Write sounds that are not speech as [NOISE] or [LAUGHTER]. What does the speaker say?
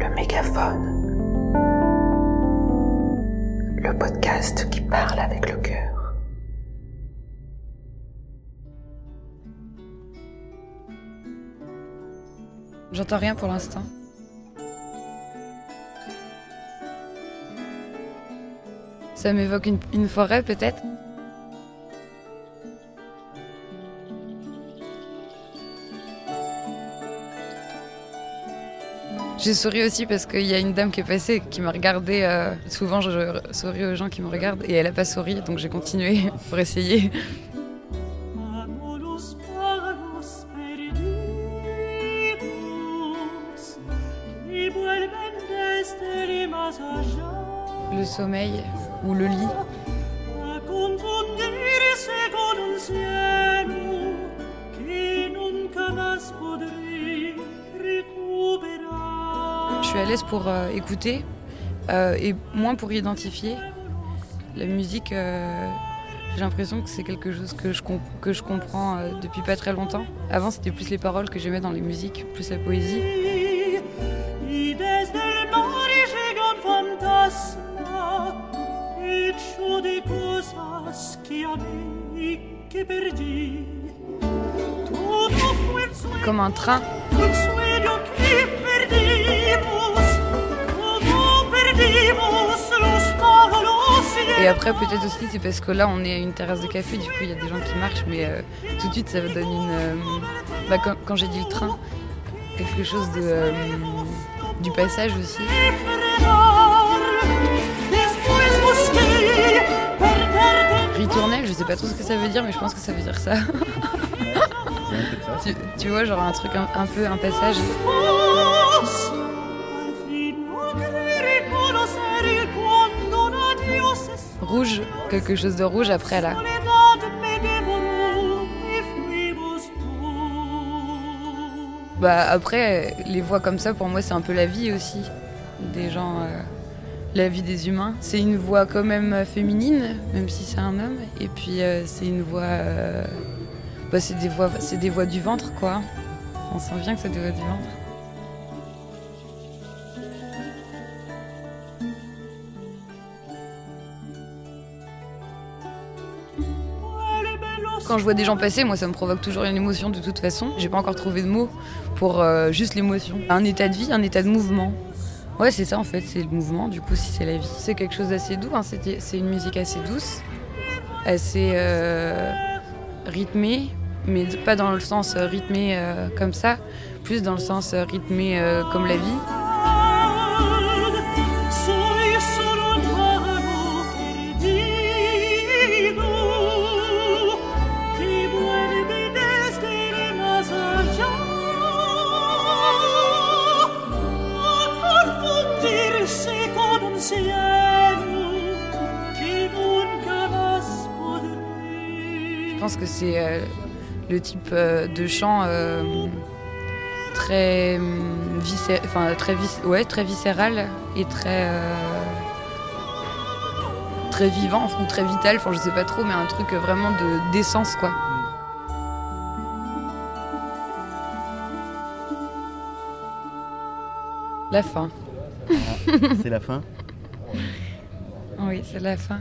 Le mégaphone. Le podcast qui parle avec le cœur. J'entends rien pour l'instant. Ça m'évoque une, forêt peut-être? J'ai souri aussi parce qu'il y a une dame qui est passée qui m'a regardé. euh, souvent, je souris aux gens qui me regardent et elle n'a pas souri, donc j'ai continué [LAUGHS] pour essayer. Le sommeil ou le lit. À pour euh, écouter euh, et moins pour identifier. La musique, euh, j'ai l'impression que c'est quelque chose que je, que je comprends depuis pas très longtemps. Avant, c'était plus les paroles que j'aimais dans les musiques, plus la poésie. Y desde el Et après, peut-être aussi, c'est parce que là, on est à une terrasse de café, du coup, il y a des gens qui marchent, mais euh, tout de suite, ça donne une. euh, bah, quand quand j'ai dit le train, quelque chose de. euh, du passage aussi. Ritournelle, je sais pas trop ce que ça veut dire, mais je pense que ça veut dire ça. [LAUGHS] tu, tu vois, genre un truc un, un peu, un passage. Rouge, quelque chose de rouge après là. Bah après, les voix comme ça, pour moi, c'est un peu la vie aussi des gens, euh, la vie des humains. C'est une voix quand même féminine, même si c'est un homme. Et puis euh, c'est une voix, euh, bah, c'est des voix, c'est des voix du ventre quoi. On sent bien que c'est des voix du ventre. Quand je vois des gens passer, moi ça me provoque toujours une émotion de toute façon. J'ai pas encore trouvé de mots pour euh, juste l'émotion. Un état de vie, un état de mouvement. Ouais, c'est ça en fait, c'est le mouvement, du coup, si c'est la vie. C'est quelque chose d'assez doux, hein, c'est une musique assez douce, assez euh, rythmée, mais pas dans le sens euh, rythmé comme ça, plus dans le sens rythmé comme la vie. Je pense que c'est euh, le type euh, de chant euh, très, viscé- enfin, très, vis- ouais, très viscéral et très, très vivant ou très vital, enfin, je sais pas trop, mais un truc vraiment de d'essence quoi. La fin. C'est la fin? [LAUGHS] Oui, c'est la fin.